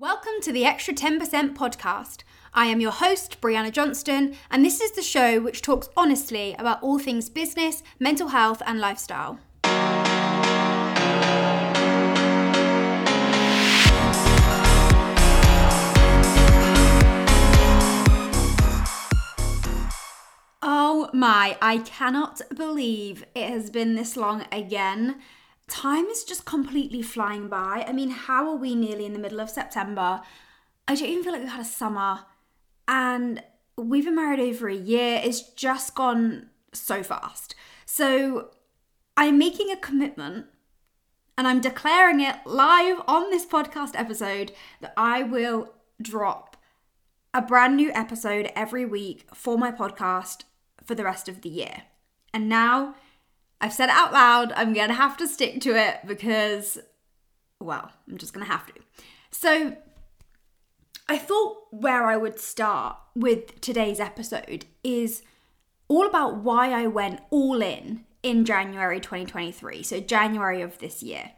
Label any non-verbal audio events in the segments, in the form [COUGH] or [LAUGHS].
Welcome to the Extra 10% podcast. I am your host, Brianna Johnston, and this is the show which talks honestly about all things business, mental health, and lifestyle. Oh my, I cannot believe it has been this long again. Time is just completely flying by. I mean, how are we nearly in the middle of September? I don't even feel like we've had a summer. And we've been married over a year. It's just gone so fast. So I'm making a commitment and I'm declaring it live on this podcast episode that I will drop a brand new episode every week for my podcast for the rest of the year. And now I've said it out loud, I'm gonna have to stick to it because, well, I'm just gonna have to. So, I thought where I would start with today's episode is all about why I went all in in January 2023, so January of this year.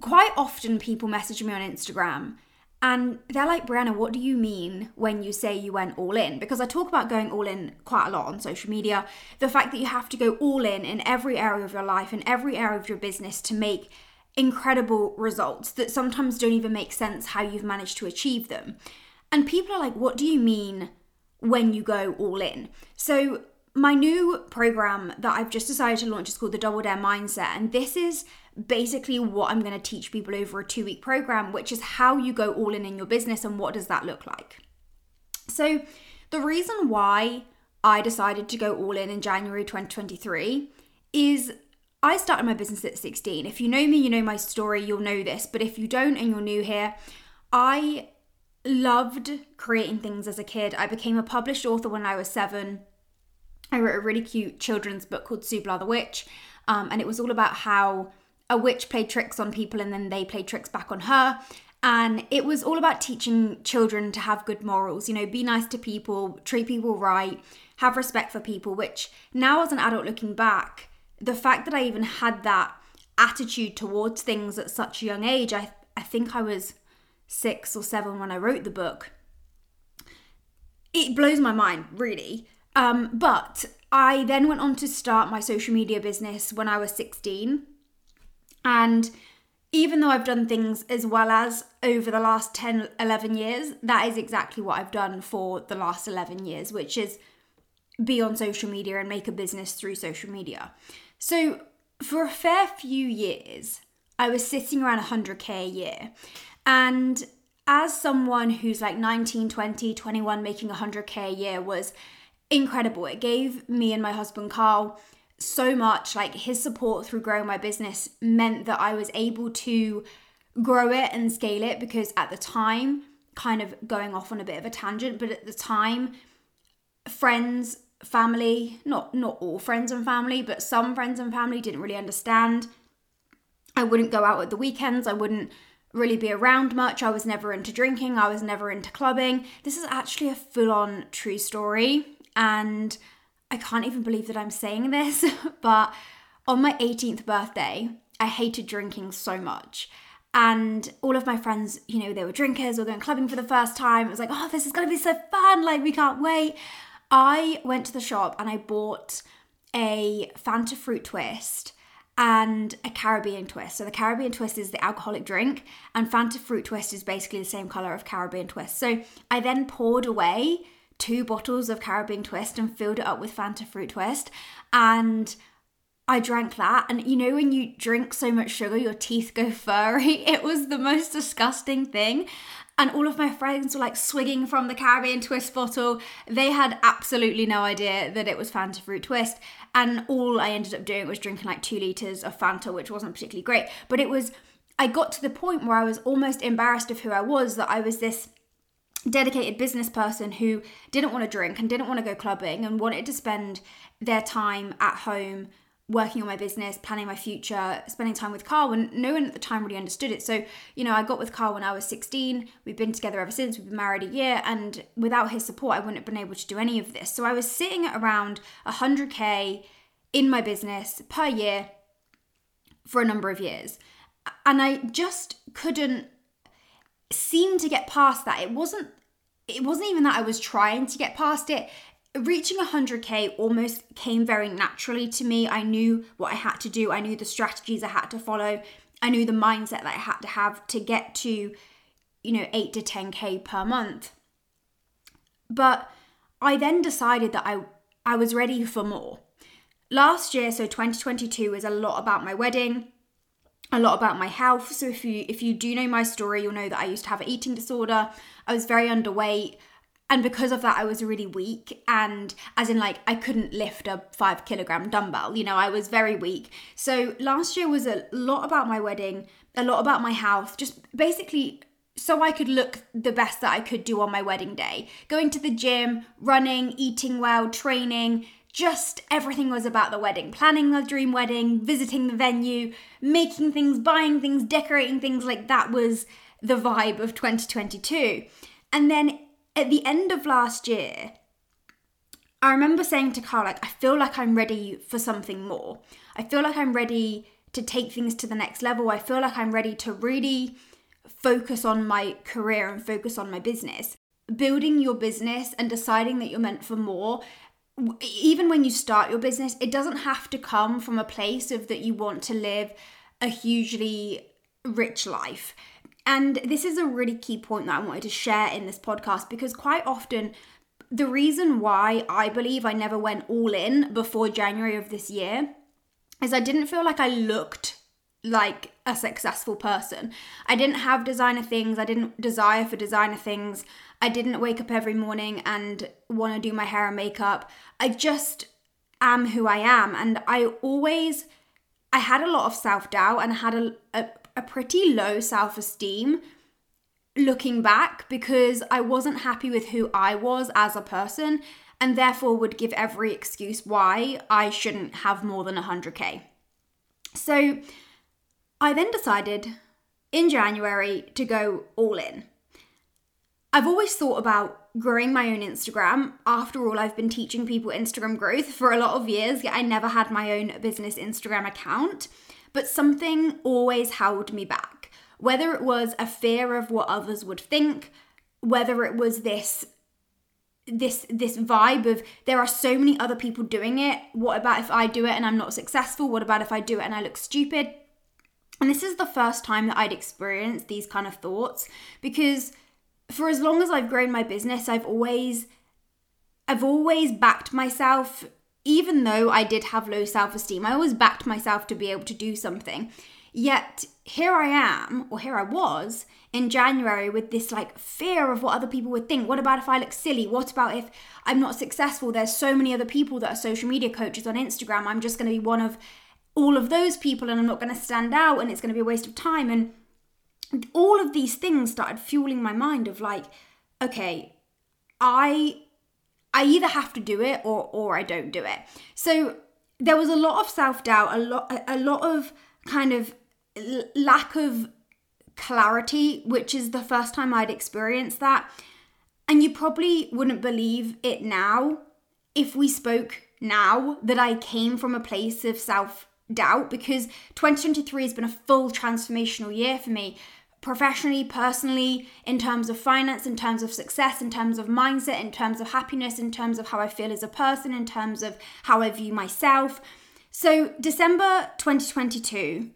Quite often, people message me on Instagram and they're like, Brianna, what do you mean when you say you went all in? Because I talk about going all in quite a lot on social media. The fact that you have to go all in in every area of your life, in every area of your business to make incredible results that sometimes don't even make sense how you've managed to achieve them. And people are like, what do you mean when you go all in? So, my new program that I've just decided to launch is called the Double Dare Mindset. And this is basically what I'm going to teach people over a two week program, which is how you go all in in your business and what does that look like. So, the reason why I decided to go all in in January 2023 is I started my business at 16. If you know me, you know my story, you'll know this. But if you don't and you're new here, I loved creating things as a kid. I became a published author when I was seven. I wrote a really cute children's book called Subla the Witch. Um, and it was all about how a witch played tricks on people and then they played tricks back on her. And it was all about teaching children to have good morals, you know, be nice to people, treat people right, have respect for people, which now as an adult looking back, the fact that I even had that attitude towards things at such a young age, I, I think I was six or seven when I wrote the book. It blows my mind, really. Um, but I then went on to start my social media business when I was 16 and even though I've done things as well as over the last 10, 11 years, that is exactly what I've done for the last 11 years, which is be on social media and make a business through social media. So, for a fair few years, I was sitting around 100k a year. And as someone who's like 19, 20, 21 making 100k a year was incredible. It gave me and my husband Carl so much like his support through growing my business meant that I was able to grow it and scale it because at the time kind of going off on a bit of a tangent but at the time friends family not not all friends and family but some friends and family didn't really understand. I wouldn't go out at the weekends. I wouldn't really be around much. I was never into drinking. I was never into clubbing. This is actually a full on true story. And I can't even believe that I'm saying this, [LAUGHS] but on my 18th birthday, I hated drinking so much. And all of my friends, you know, they were drinkers or going clubbing for the first time. It was like, oh, this is gonna be so fun, like, we can't wait. I went to the shop and I bought a Fanta fruit twist and a Caribbean twist. So the Caribbean twist is the alcoholic drink, and Fanta fruit twist is basically the same color of Caribbean twist. So I then poured away two bottles of Caribbean Twist and filled it up with Fanta Fruit Twist. And I drank that. And you know, when you drink so much sugar, your teeth go [LAUGHS] furry. It was the most disgusting thing. And all of my friends were like swigging from the Caribbean Twist bottle. They had absolutely no idea that it was Fanta Fruit Twist. And all I ended up doing was drinking like two litres of Fanta, which wasn't particularly great. But it was, I got to the point where I was almost embarrassed of who I was, that I was this dedicated business person who didn't want to drink and didn't want to go clubbing and wanted to spend their time at home working on my business, planning my future, spending time with Carl, when no one at the time really understood it. So, you know, I got with Carl when I was 16. We've been together ever since. We've been married a year, and without his support, I wouldn't have been able to do any of this. So, I was sitting at around 100K in my business per year for a number of years. And I just couldn't seem to get past that. It wasn't it wasn't even that I was trying to get past it. Reaching 100k almost came very naturally to me. I knew what I had to do. I knew the strategies I had to follow. I knew the mindset that I had to have to get to you know 8 to 10k per month. But I then decided that I I was ready for more. Last year, so 2022 is a lot about my wedding a lot about my health. So if you if you do know my story, you'll know that I used to have an eating disorder. I was very underweight. And because of that, I was really weak. And as in, like, I couldn't lift a five kilogram dumbbell. You know, I was very weak. So last year was a lot about my wedding, a lot about my health, just basically so I could look the best that I could do on my wedding day. Going to the gym, running, eating well, training, just everything was about the wedding planning the dream wedding visiting the venue making things buying things decorating things like that was the vibe of 2022 and then at the end of last year i remember saying to carl like i feel like i'm ready for something more. I feel like i'm ready to take things to the next level. I feel like i'm ready to really focus on my career and focus on my business. Building your business and deciding that you're meant for more even when you start your business, it doesn't have to come from a place of that you want to live a hugely rich life. And this is a really key point that I wanted to share in this podcast because quite often the reason why I believe I never went all in before January of this year is I didn't feel like I looked like a successful person. I didn't have designer things, I didn't desire for designer things. I didn't wake up every morning and want to do my hair and makeup. I just am who I am. And I always, I had a lot of self doubt and I had a, a, a pretty low self esteem looking back because I wasn't happy with who I was as a person and therefore would give every excuse why I shouldn't have more than 100k. So I then decided in January to go all in. I've always thought about growing my own Instagram. After all, I've been teaching people Instagram growth for a lot of years, yet I never had my own business Instagram account. But something always held me back. Whether it was a fear of what others would think, whether it was this this this vibe of there are so many other people doing it. What about if i do it and i'm not successful? What about if i do it and i look stupid? And this is the first time that i'd experienced these kind of thoughts because for as long as I've grown my business, I've always I've always backed myself even though I did have low self-esteem. I always backed myself to be able to do something. Yet here I am, or here I was in January with this like fear of what other people would think. What about if I look silly? What about if I'm not successful? There's so many other people that are social media coaches on Instagram. I'm just going to be one of all of those people and I'm not going to stand out and it's going to be a waste of time. And all of these things started fueling my mind of like okay i i either have to do it or or i don't do it. So there was a lot of self-doubt a lot a lot of kind of lack of clarity which is the first time i'd experienced that. And you probably wouldn't believe it now if we spoke now that i came from a place of self doubt because 2023 has been a full transformational year for me professionally, personally, in terms of finance, in terms of success, in terms of mindset, in terms of happiness, in terms of how I feel as a person, in terms of how I view myself. So, December 2022,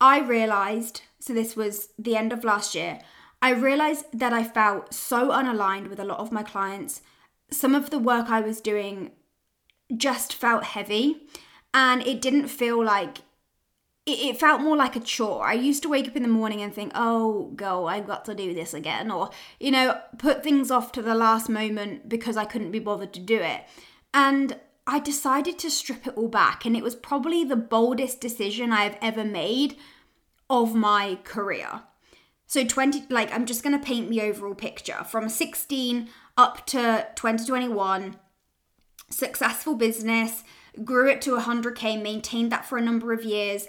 I realized, so this was the end of last year, I realized that I felt so unaligned with a lot of my clients. Some of the work I was doing just felt heavy and it didn't feel like it, felt more like a chore. I used to wake up in the morning and think, oh, go, I've got to do this again. Or, you know, put things off to the last moment because I couldn't be bothered to do it. And I decided to strip it all back. And it was probably the boldest decision I have ever made of my career. So 20 like I'm just going to paint the overall picture from 16 up to 2021 successful business grew it to 100k maintained that for a number of years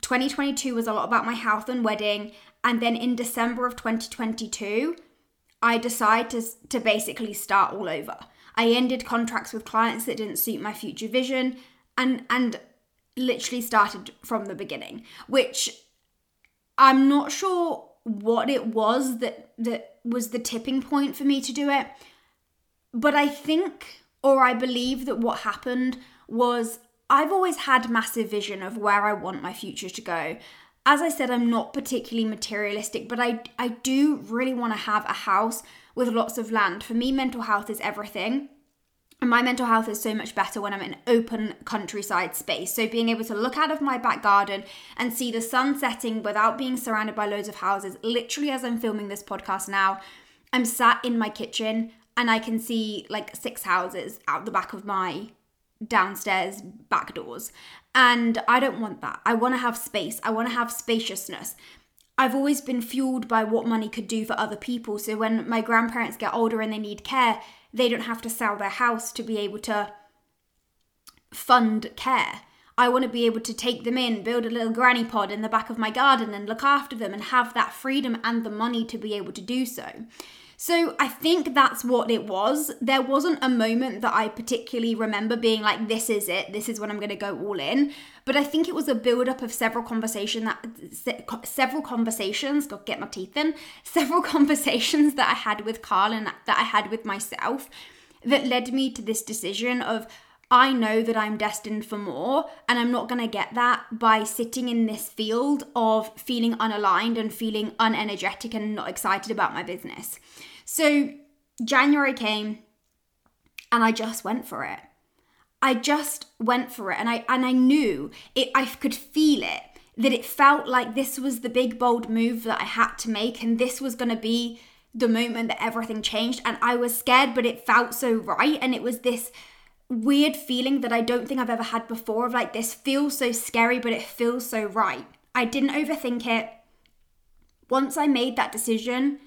2022 was a lot about my health and wedding. And then in December of 2022, I decided to, to basically start all over. I ended contracts with clients that didn't suit my future vision and and literally started from the beginning, which I'm not sure what it was that that was the tipping point for me to do it. But I think or I believe that what happened was I've always had massive vision of where I want my future to go. As I said, I'm not particularly materialistic, but I I do really want to have a house with lots of land. For me, mental health is everything. And my mental health is so much better when I'm in open countryside space. So being able to look out of my back garden and see the sun setting without being surrounded by loads of houses. Literally, as I'm filming this podcast now, I'm sat in my kitchen and I can see like six houses out the back of my downstairs back doors. And I don't want that. I want to have space. I want to have spaciousness. I've always been fueled by what money could do for other people. So when my grandparents get older and they need care, they don't have to sell their house to be able to fund care. I want to be able to take them in, build a little granny pod in the back of my garden and look after them and have that freedom and the money to be able to do so. So I think that's what it was. There wasn't a moment that I particularly remember being like, this is it, this is when I'm going to go all in. But I think it was a build up of several conversation that several conversations, got get my teeth in, [LAUGHS] several conversations that I had with Carl and that I had with myself that led me to this decision of I know that I'm destined for more, and I'm not going to get that by sitting in this field of feeling unaligned and feeling unenergetic and not excited about my business. So, January came and I just went for it. I just went for it and I and I knew it I could feel it that it felt like this was the big bold move that I had to make and this was going to be the moment that everything changed and I was scared but it felt so right and it was this weird feeling that I don't think I've ever had before of like this feels so scary, but it feels so right. I didn't overthink it. Once I made that decision,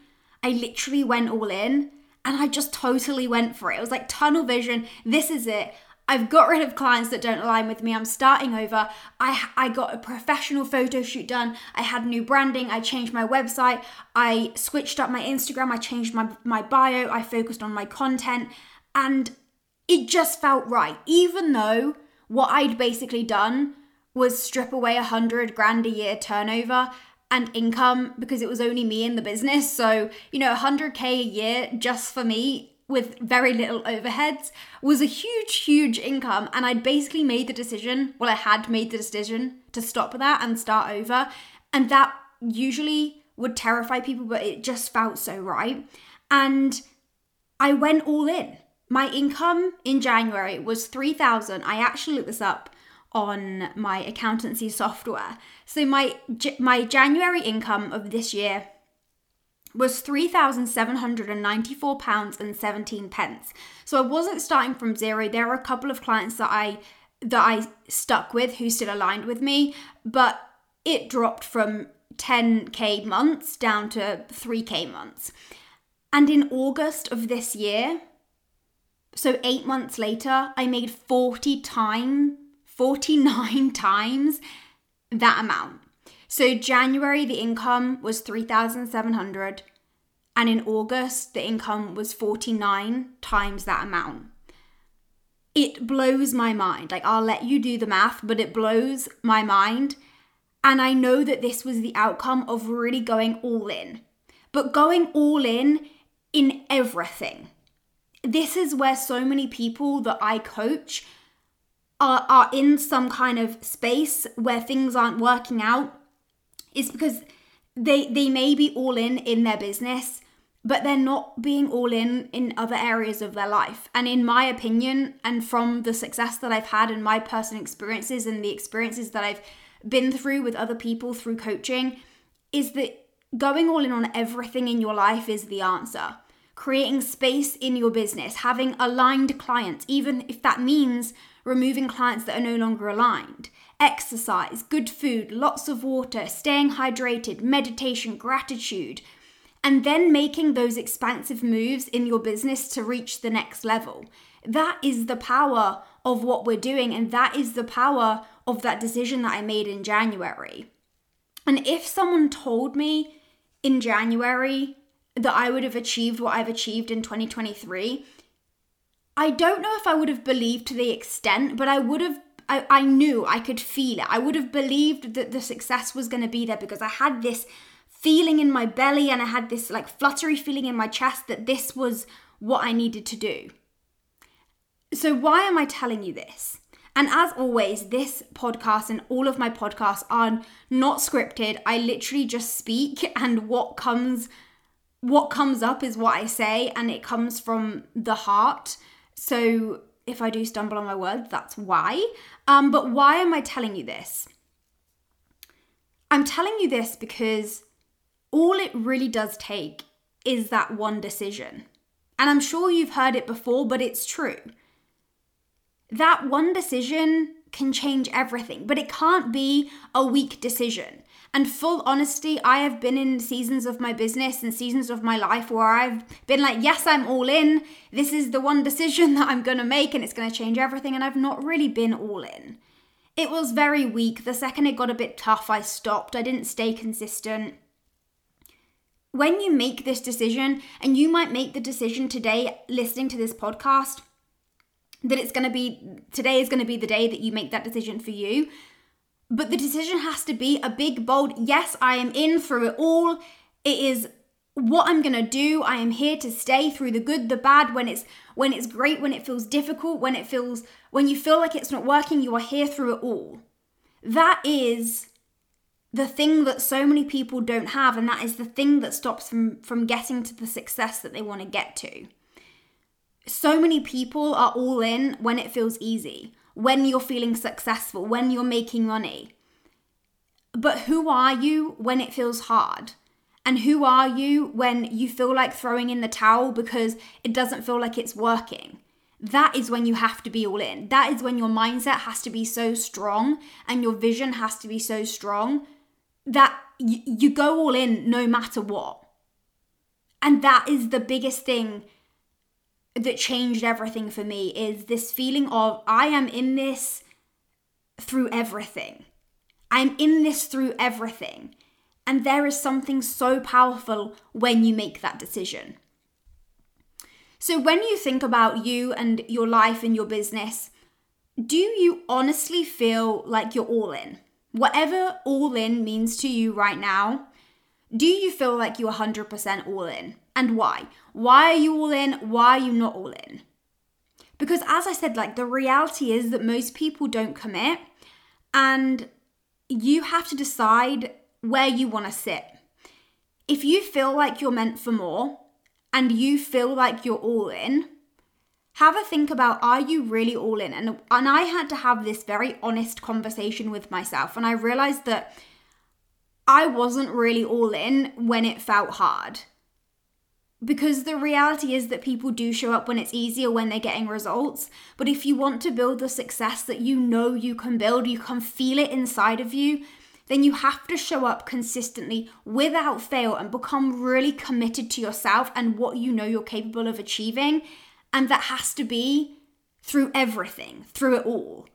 I literally went all in and I just totally went for it. It was like tunnel vision. This is it. I've got rid of clients that don't align with me. I'm starting over. I I got a professional photo shoot done. I had new branding. I changed my website. I switched up my Instagram. I changed my my bio. I focused on my content and it just felt right, even though what I'd basically done was strip away a hundred grand a year turnover and income because it was only me in the business. So, you know, 100k a year just for me with very little overheads was a huge, huge income. And I'd basically made the decision, well, I had made the decision to stop that and start over. And that usually would terrify people, but it just felt so right. And I went all in. My income in January was 3000. I actually looked this up on my accountancy software. So my my January income of this year was £3,794 and 17 pence. So I wasn't starting from zero. There are a couple of clients that I that I stuck with who still aligned with me, but it dropped from 10k months down to 3k months. And in August of this year, so 8 months later, I made 40 times 49 [LAUGHS] times that amount. So January the income was 3700 and in August the income was 49 times that amount. It blows my mind. Like I'll let you do the math, but it blows my mind. And I know that this was the outcome of really going all in. But going all in in everything this is where so many people that I coach are, are in some kind of space where things aren't working out is because they they may be all in in their business but they're not being all in in other areas of their life. And in my opinion and from the success that I've had in my personal experiences and the experiences that I've been through with other people through coaching is that going all in on everything in your life is the answer. Creating space in your business, having aligned clients, even if that means removing clients that are no longer aligned. Exercise, good food, lots of water, staying hydrated, meditation, gratitude, and then making those expansive moves in your business to reach the next level. That is the power of what we're doing, and that is the power of that decision that I made in January. And if someone told me in January that I would have achieved what I've achieved in 2023, I don't know if I would have believed to the extent, but I would have. I, I knew I could feel it. I would have believed that the success was going to be there because I had this feeling in my belly and I had this like fluttery feeling in my chest that this was what I needed to do. So, why am I telling you this? And as always, this podcast and all of my podcasts are not scripted. I literally just speak [LAUGHS] and what comes what comes up is what I say and it comes from the heart. So if I do stumble on my words, that's why. Um, but why am I telling you this? I'm telling you this because all it really does take is that one decision. And I'm sure you've heard it before, but it's true that one decision can change everything, but it can't be a weak decision. And full honesty, I have been in seasons of my business and seasons of my life where I've been like, yes, I'm all in. This is the one [LAUGHS] decision that I'm going to make and it's going to change everything. And I've not really been all in. It was very weak. The second it got a bit tough, I stopped. I didn't stay consistent. When you make this decision, and you might make the decision today listening to this podcast, that it's going to be today is going to be the day that you make that decision for you. But the decision has to be a big, bold yes, I am in through it all. It is what I'm going to do. I am here to stay through the good, the bad, when it's when it's great, when it feels difficult, when it feels when you feel like it's not working, you are here through it all. That is the thing that so many people don't have and that is the thing that stops them from getting to the success that they want to get to so many people are all in when it feels easy, when you're feeling successful, when you're making money. But who are you when it feels hard? And who are you when you feel like throwing in the towel because it doesn't feel like it's working? That is when you have to be all in. That is when your mindset has to be so strong and your vision has to be so strong that y- you go all in no matter what. And that is the biggest thing that changed everything for me is this feeling of I am in this through everything. I'm in this through everything. And there is something so powerful when you make that decision. So, when you think about you and your life and your business, do you honestly feel like you're all in? Whatever all in means to you right now, do you feel like you're 100% all in? And why? Why are you all in? Why are you not all in? Because as I said, like the reality is that most people don't commit and you have to decide where you want to sit. If you feel like you're meant for more and you feel like you're all in, have a think about are you really all in? And and I had to have this very honest conversation with myself and I realized that I wasn't really all in when it felt hard. Because the reality is that people do show up when it's easier when they're getting results. But if you want to build the success that you know you can build, you can feel it inside of you, then you have to show up consistently without fail and become really committed to yourself and what you know you're capable of achieving. And that has to be through everything, through it all.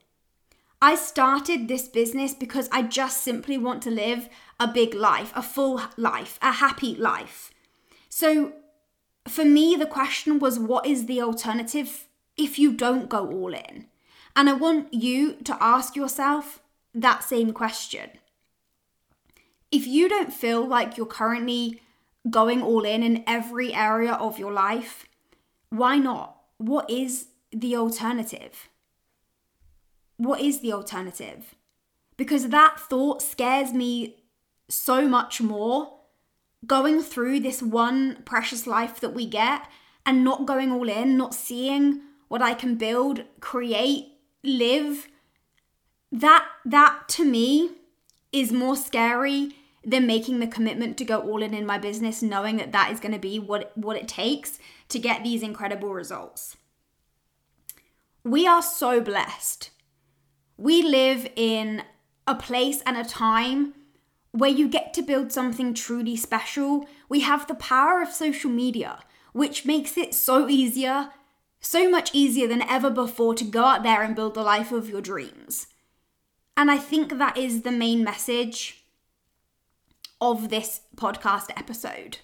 I started this business because I just simply want to live a big life, a full life, a happy life. So for me, the question was what is the alternative if you don't go all in? And I want you to ask yourself that same question. If you don't feel like you're currently going all in in every area of your life, why not? What is the alternative? What is the alternative? Because that thought scares me so much more going through this one precious life that we get and not going all in, not seeing what I can build, create, live, that that to me is more scary than making the commitment to go all in in my business knowing that that is going to be what what it takes to get these incredible results. We are so blessed. We live in a place and a time where you get to build something truly special, we have the power of social media, which makes it so easier, so much easier than ever before to go out there and build the life of your dreams. And I think that is the main message of this podcast episode.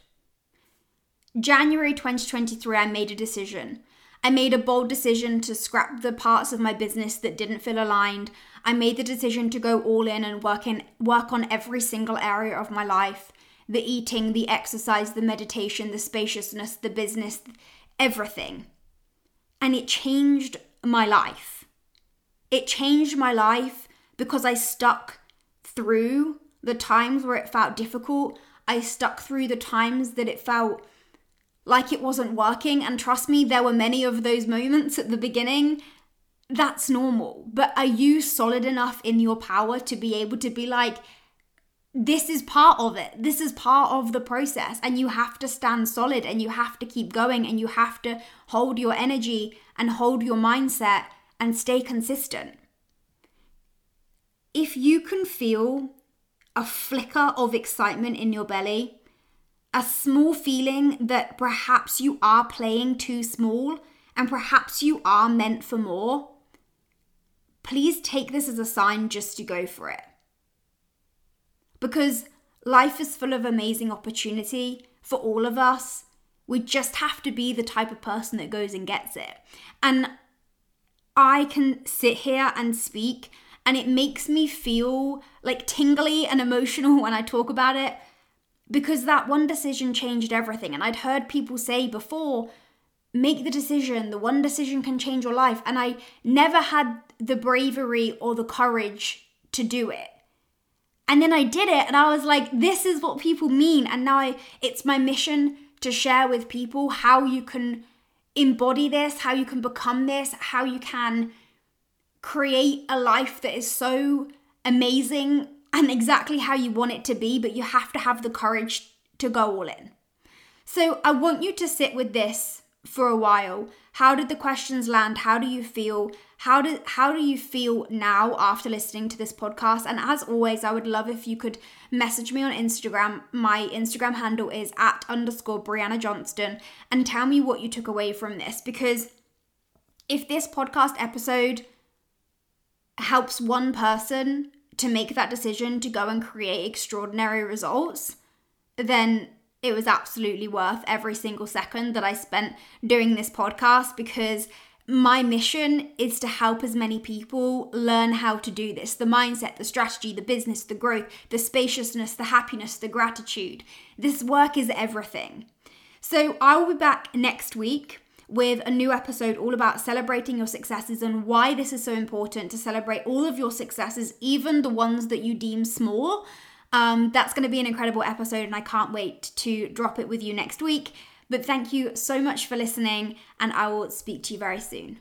January 2023, I made a decision. I made a bold decision to scrap the parts of my business that didn't feel aligned. I made the decision to go all in and work in work on every single area of my life. the eating, the exercise, the meditation, the spaciousness, the business, everything. And it changed my life. It changed my life because I stuck through the times where it felt difficult. I stuck through the times that it felt like it wasn't working. And trust me, there were many of those moments at the beginning. That's normal. But are you solid enough in your power to be able to be like, this is part of it. This is part of the process. And you have to stand solid and you have to keep going and you have to hold your energy and hold your mindset and stay consistent. If you can feel a flicker of excitement in your belly, a small feeling that perhaps you are playing too small and perhaps you are meant for more, please take this as a sign just to go for it. Because life is full of amazing opportunity for all of us. We just have to be the type of person that goes and gets it. And I can sit here and speak and it makes me feel like tingly and emotional [LAUGHS] when I talk about it because that one decision changed everything. And I'd heard people say before, make the decision, the one decision can change your life. And I never had the bravery or the courage to do it. And then I did it and I was like, this is what people mean. And now I, it's my mission to share with people how you can embody this, how you can become this, how you can create a life that is so amazing and exactly how you want it to be, but you have to have the courage to go all in. So I want you to sit with this for a while. How did the questions land? How do you feel? How do how do you feel now after listening to this podcast? And as always, I would love if you could message me on Instagram. My Instagram handle is at underscore Brianna Johnston and tell me what you took away from this because if this podcast episode helps one person to make that decision to go and create extraordinary results, then it was absolutely worth every single second that I spent doing this podcast because my mission is to help as many people learn how to do this the mindset, the strategy, the business, the growth, the spaciousness, the happiness, the gratitude. This work is everything. So I will be back next week with a new episode all about celebrating your successes and why this is so important to celebrate all of your successes, even the ones that you deem small. Um, that's going to be an incredible episode, and I can't wait to drop it with you next week. But thank you so much for listening, and I will speak to you very soon.